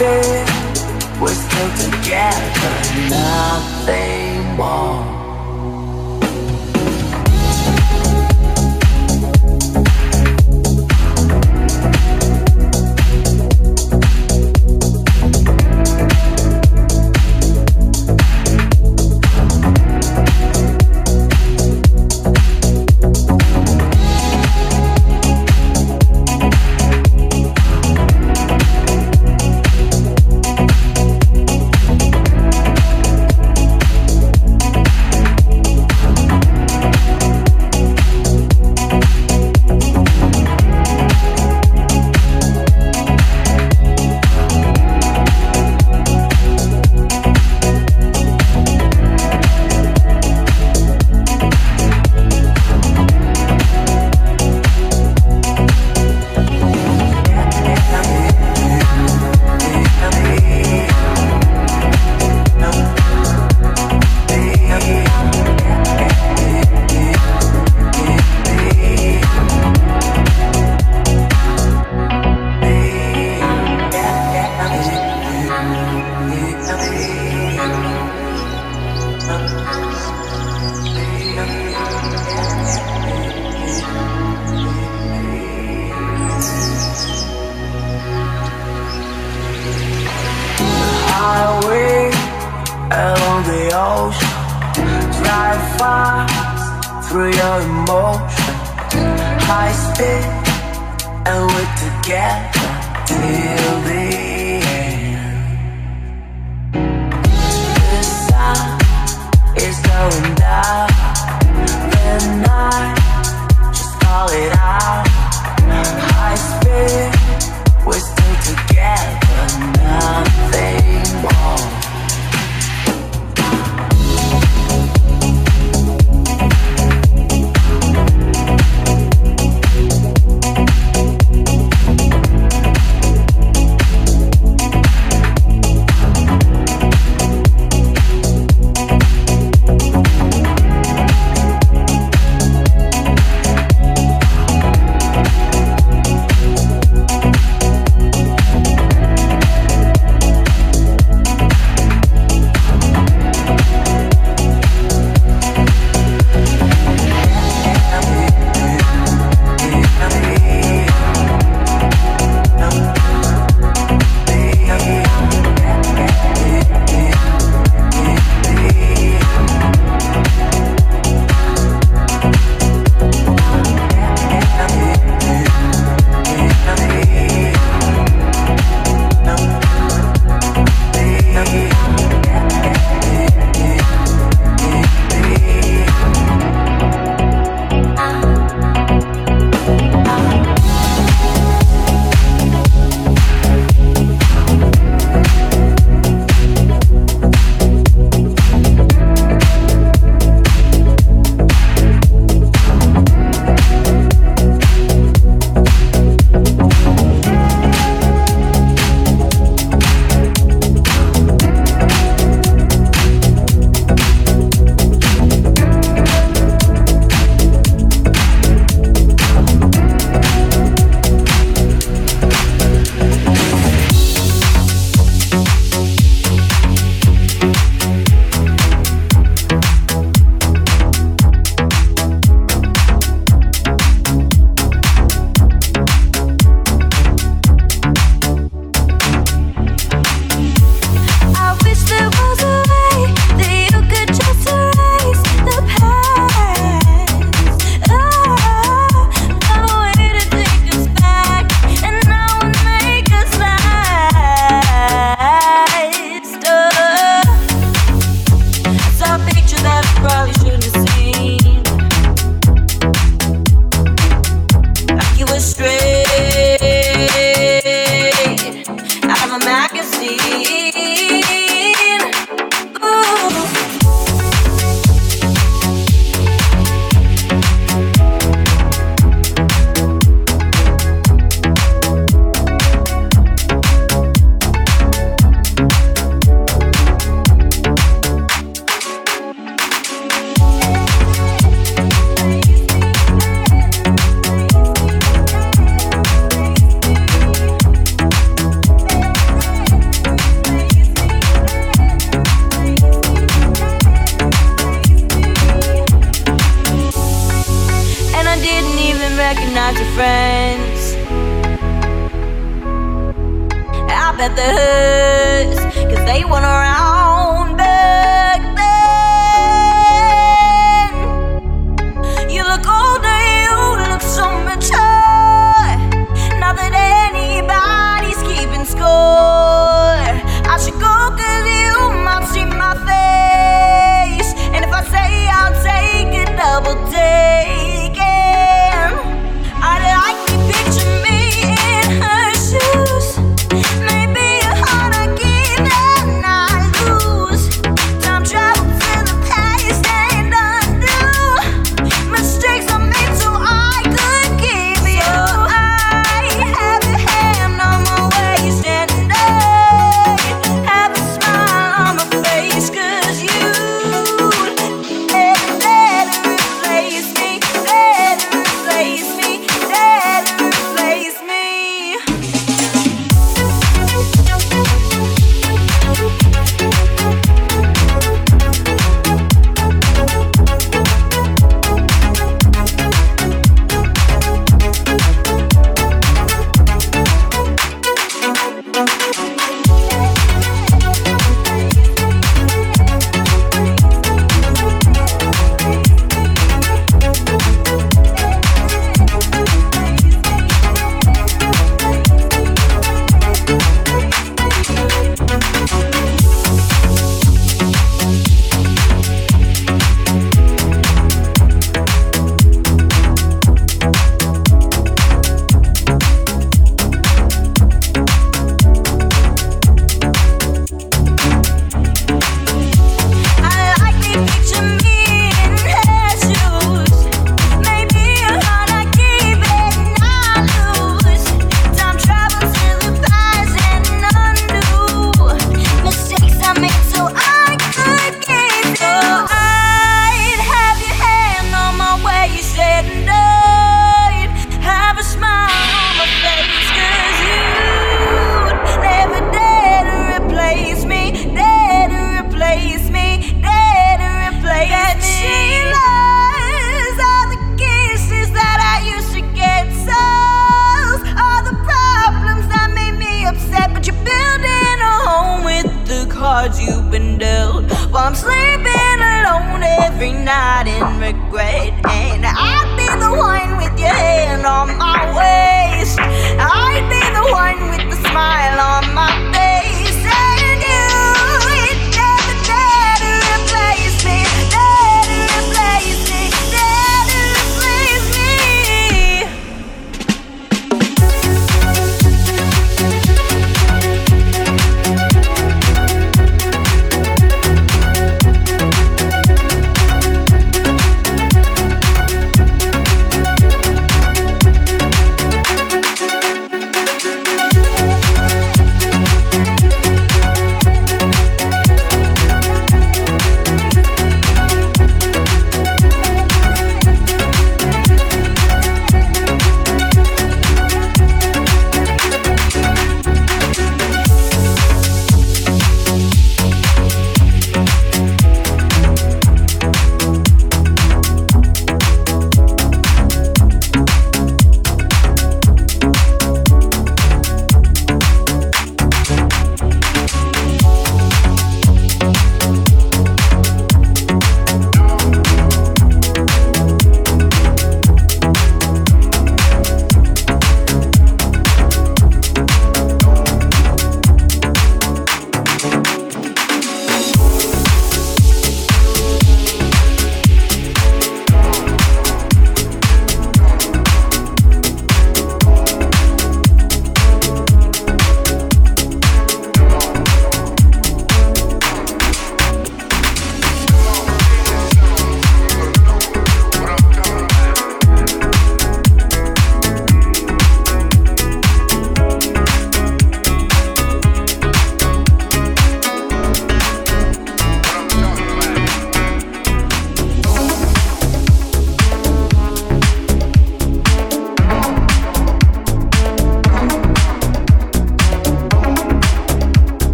we're still together, nothing more. notion Fly fast through your emotions, High speed and we're together till the end. The sun is going down. The night, just call it out. High speed, we're still together, nothing more.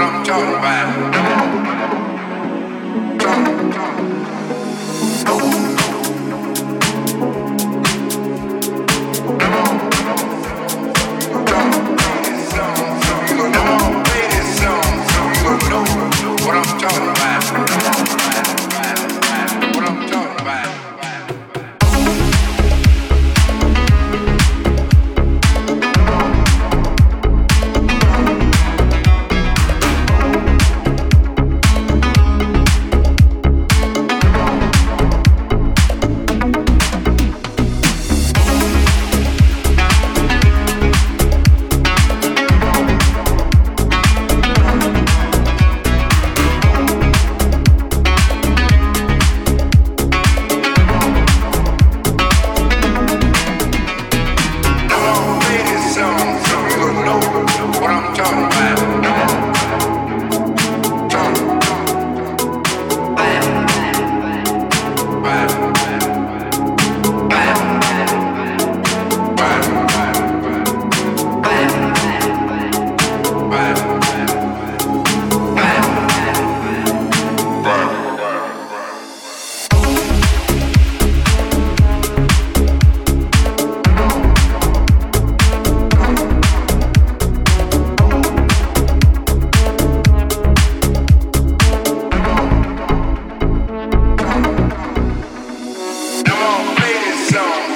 i'm talking about. Come on, play this song.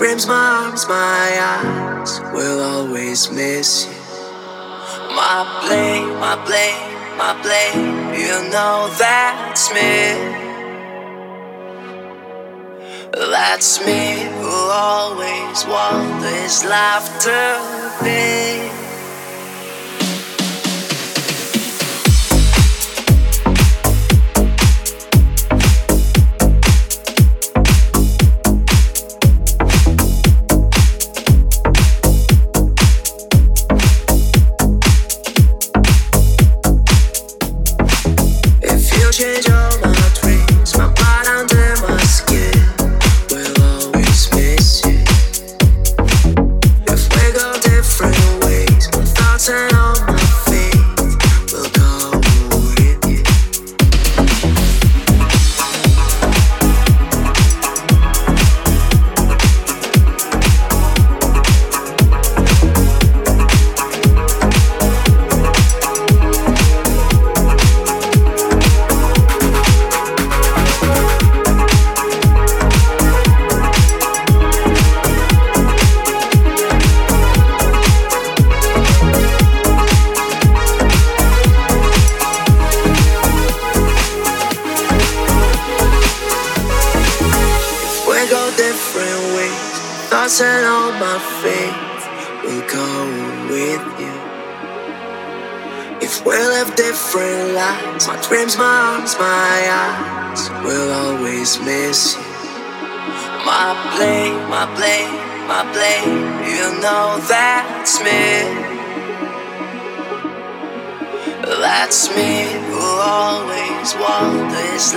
My my arms, my eyes will always miss you. My blame, my blame, my blame, you know that's me. That's me who always want this life to be.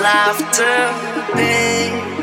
laughter, babe.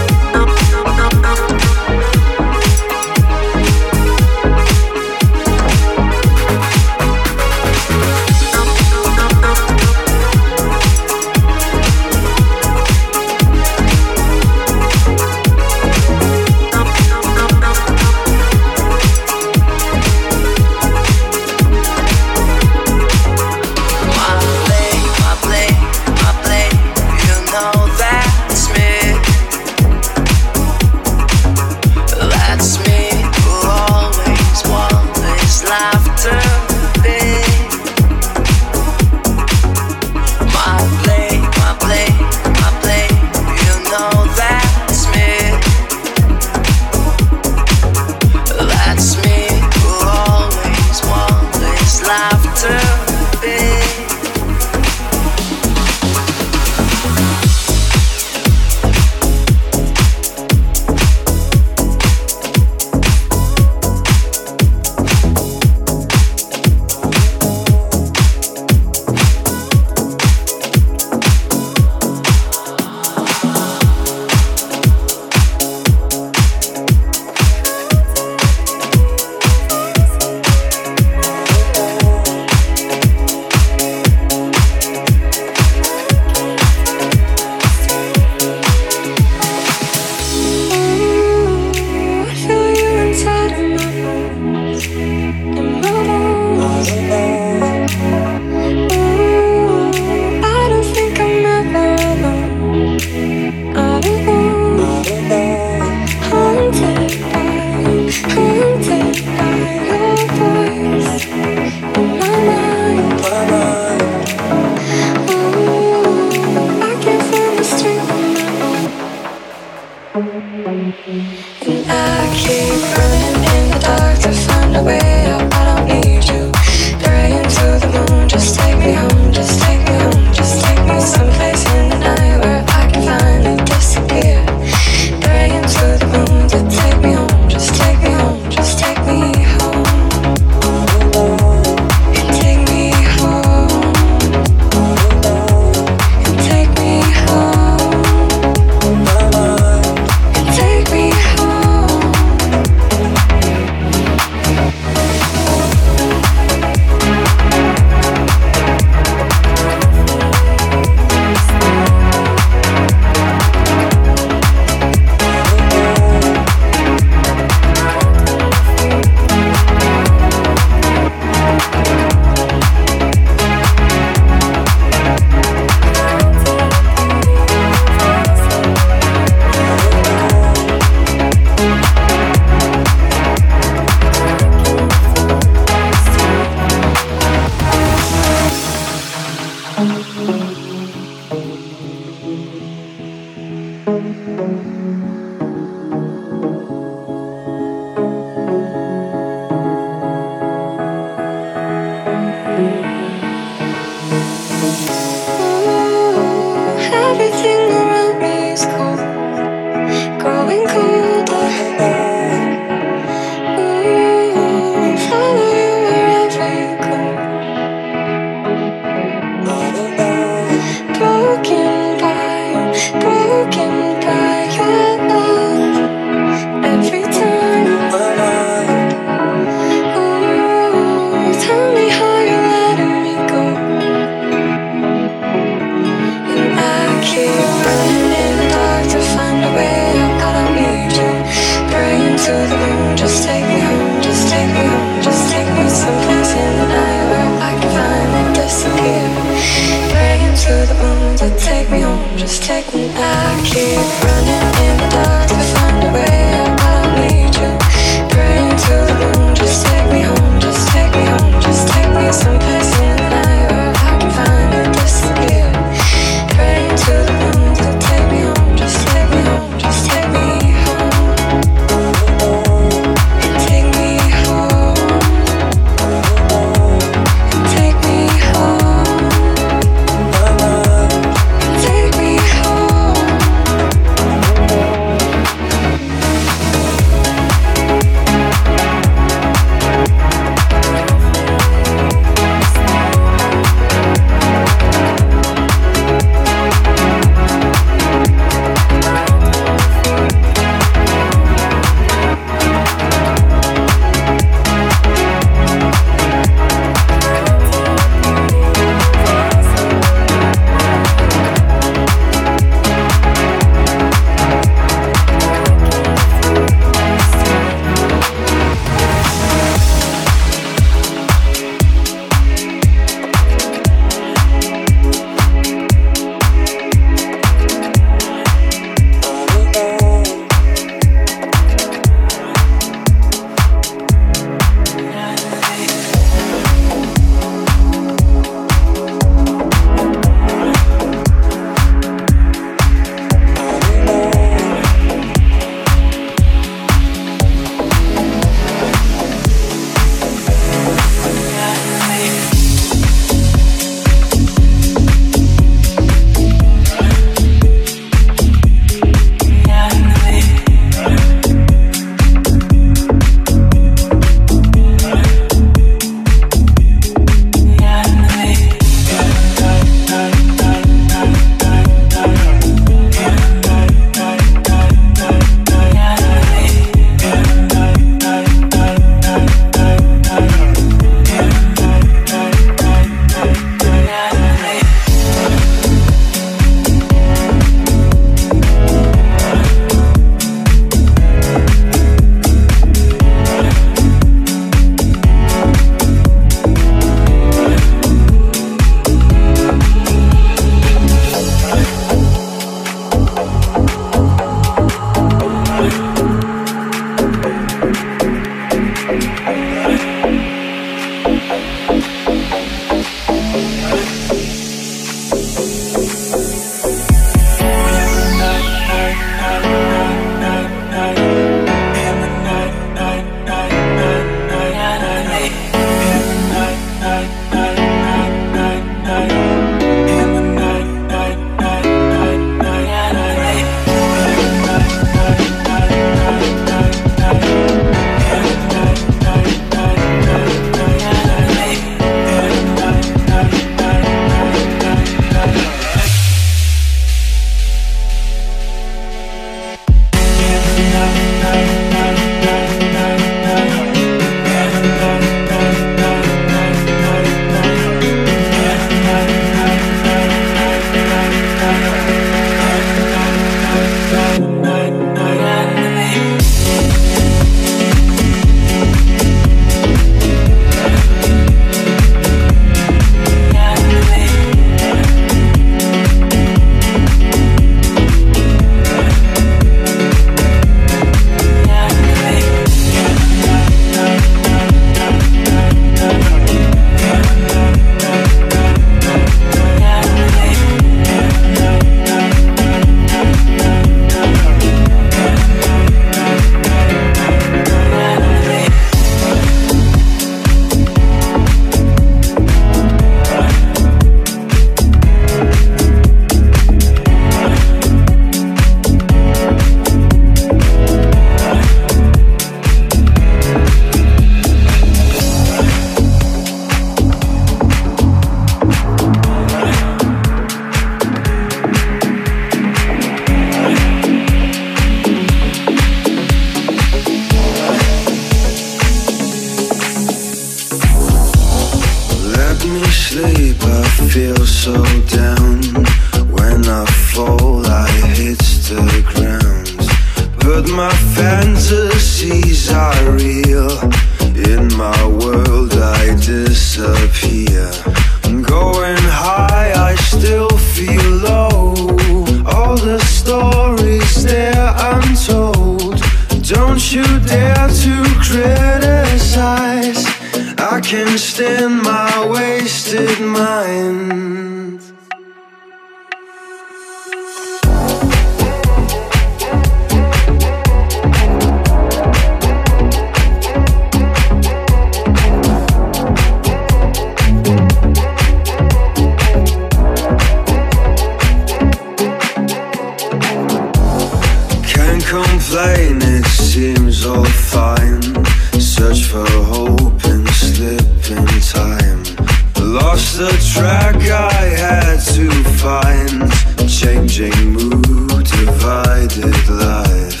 Changing mood, divided life.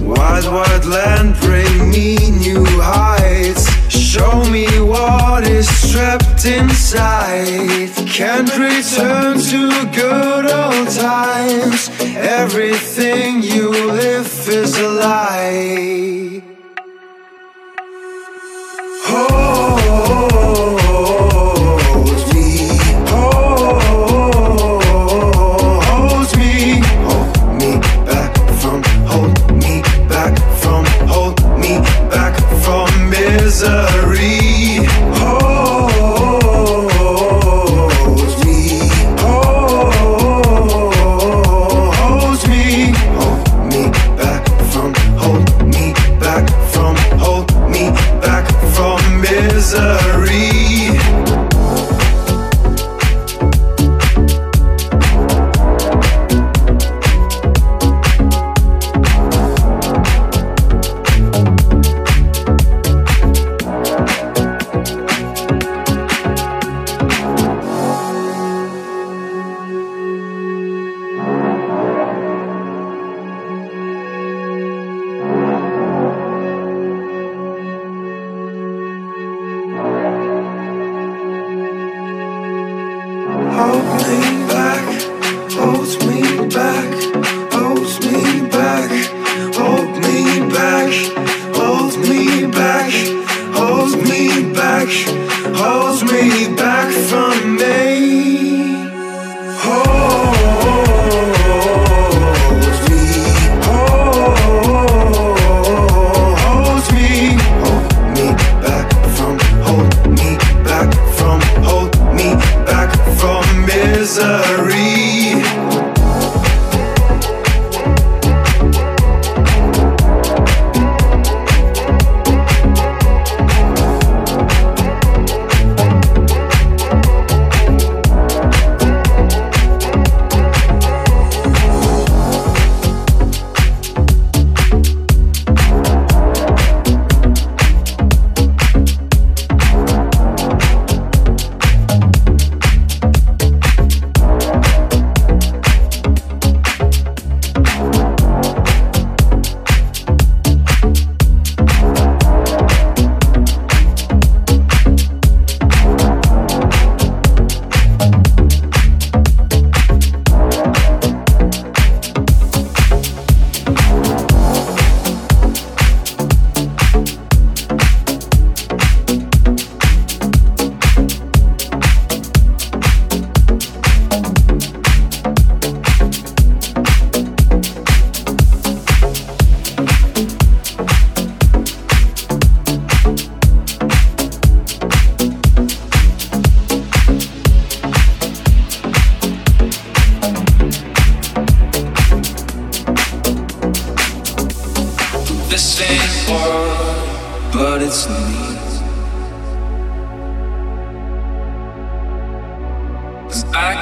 Wide, wide land, bring me new heights. Show me what is trapped inside. Can't return to good old times. Everything you live is a lie. Oh, oh, oh, answer.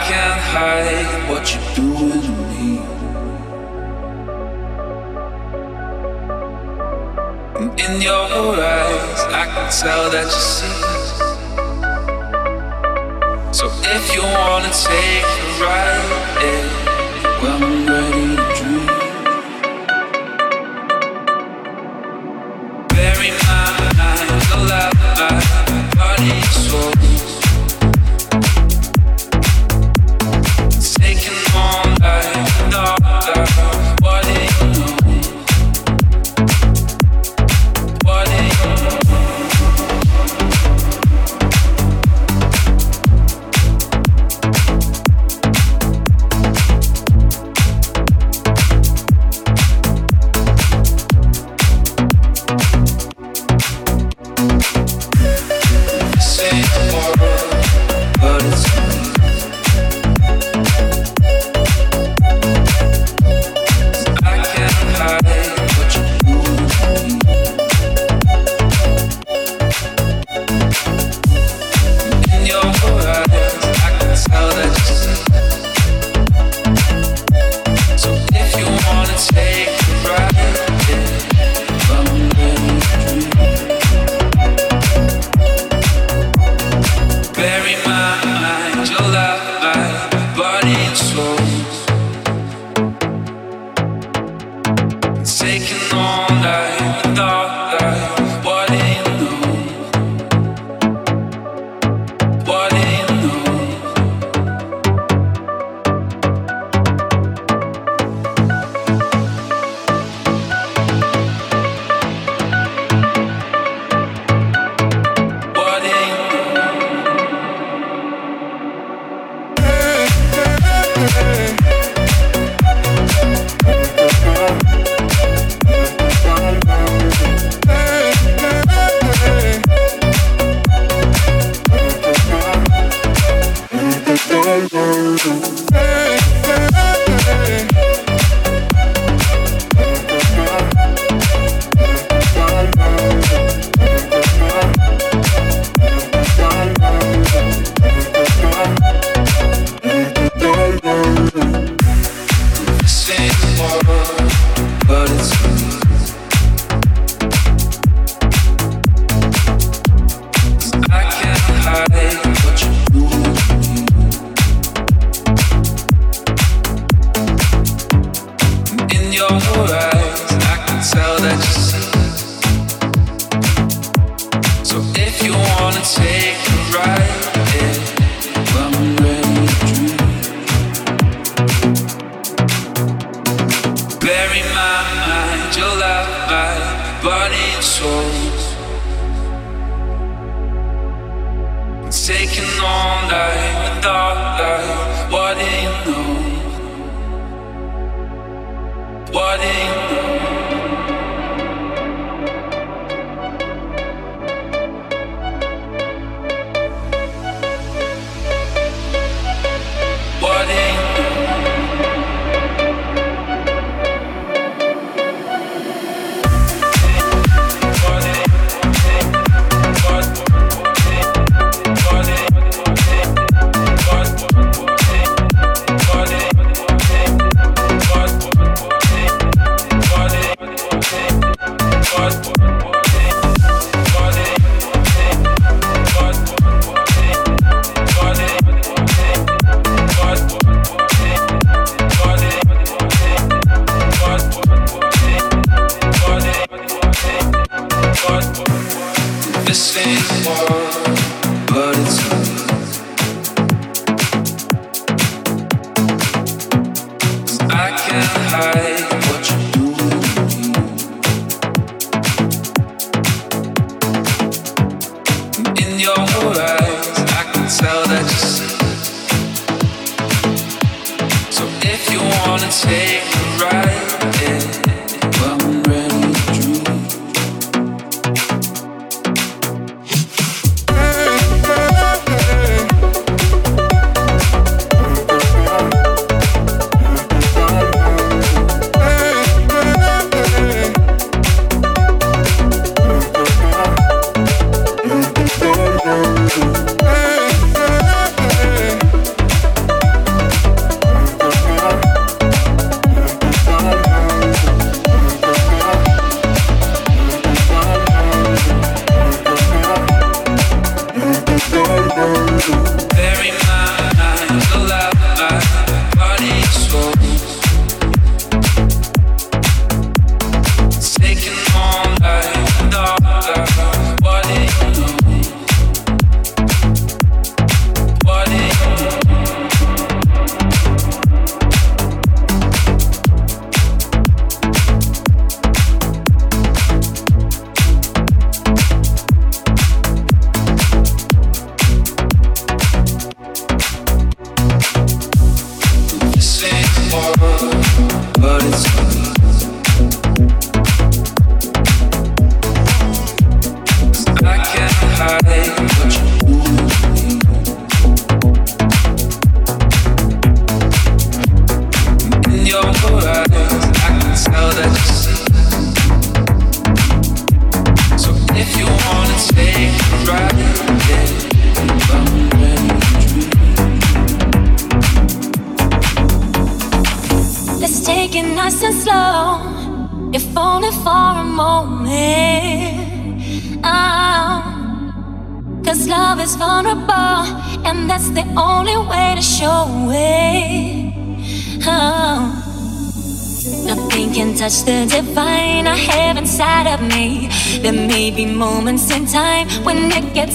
can't hide what you're doing to me. And in your eyes, I can tell that you see. So if you wanna take a ride, yeah, well.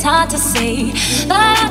hard to say. But